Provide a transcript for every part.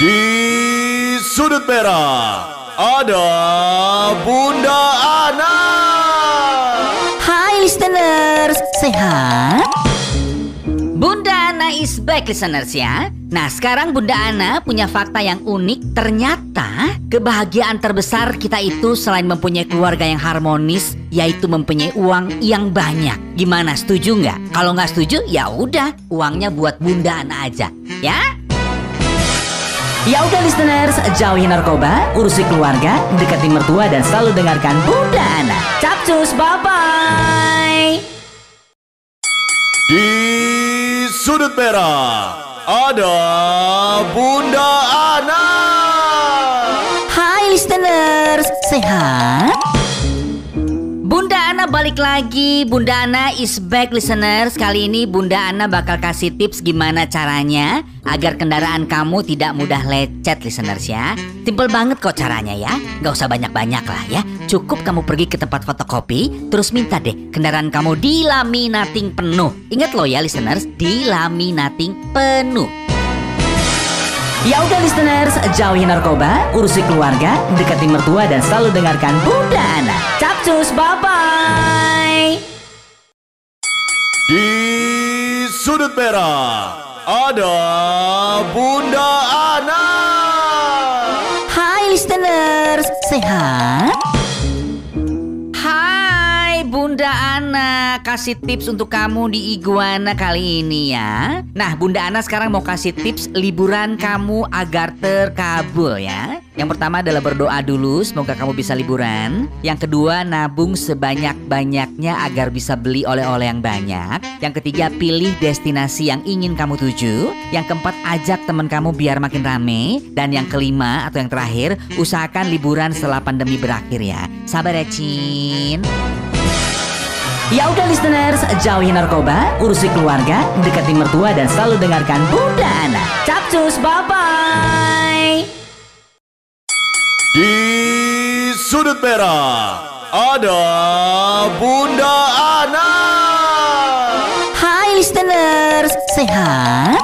Di sudut merah ada Bunda Ana. Hai listeners, sehat? Bunda Ana is back listeners ya. Nah sekarang Bunda Ana punya fakta yang unik. Ternyata kebahagiaan terbesar kita itu selain mempunyai keluarga yang harmonis, yaitu mempunyai uang yang banyak. Gimana setuju nggak? Kalau nggak setuju ya udah, uangnya buat Bunda Ana aja, ya? Ya udah listeners, jauhi narkoba, urusi keluarga, dekati mertua dan selalu dengarkan Bunda Ana. Capcus, bye-bye. Di sudut merah ada Bunda Ana. Hai listeners, sehat? Ana balik lagi. Bunda Ana is back listeners. Kali ini Bunda Ana bakal kasih tips gimana caranya agar kendaraan kamu tidak mudah lecet listeners ya. Simple banget kok caranya ya. Gak usah banyak-banyak lah ya. Cukup kamu pergi ke tempat fotokopi, terus minta deh kendaraan kamu dilaminating penuh. Ingat loh ya listeners, dilaminating penuh. Ya udah listeners, jauhi narkoba, urusi keluarga, dekati mertua dan selalu dengarkan Bunda Ana. Capcus, bye-bye. Di sudut merah ada Bunda Ana. Hai listeners, sehat? Kasih tips untuk kamu di Iguana kali ini ya. Nah, Bunda Ana sekarang mau kasih tips liburan kamu agar terkabul ya. Yang pertama adalah berdoa dulu, semoga kamu bisa liburan. Yang kedua, nabung sebanyak-banyaknya agar bisa beli oleh-oleh yang banyak. Yang ketiga, pilih destinasi yang ingin kamu tuju. Yang keempat, ajak teman kamu biar makin rame. Dan yang kelima atau yang terakhir, usahakan liburan setelah pandemi berakhir ya. Sabar ya, Cin. Ya udah listeners, jauhi narkoba, urusi keluarga, dekati mertua dan selalu dengarkan Bunda Ana. Capcus, bye-bye. Di sudut merah ada Bunda Ana. Hai listeners, sehat?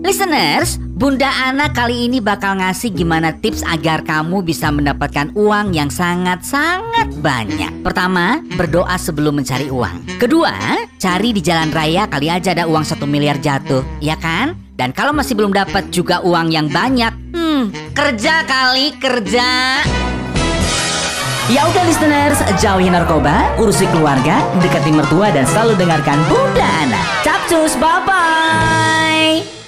Listeners, Bunda Ana kali ini bakal ngasih gimana tips agar kamu bisa mendapatkan uang yang sangat-sangat banyak. Pertama, berdoa sebelum mencari uang. Kedua, cari di jalan raya kali aja ada uang satu miliar jatuh, ya kan? Dan kalau masih belum dapat juga uang yang banyak, hmm, kerja kali kerja. Ya udah listeners, jauhi narkoba, urusi keluarga, dekati mertua dan selalu dengarkan Bunda Ana. Capcus, bye-bye.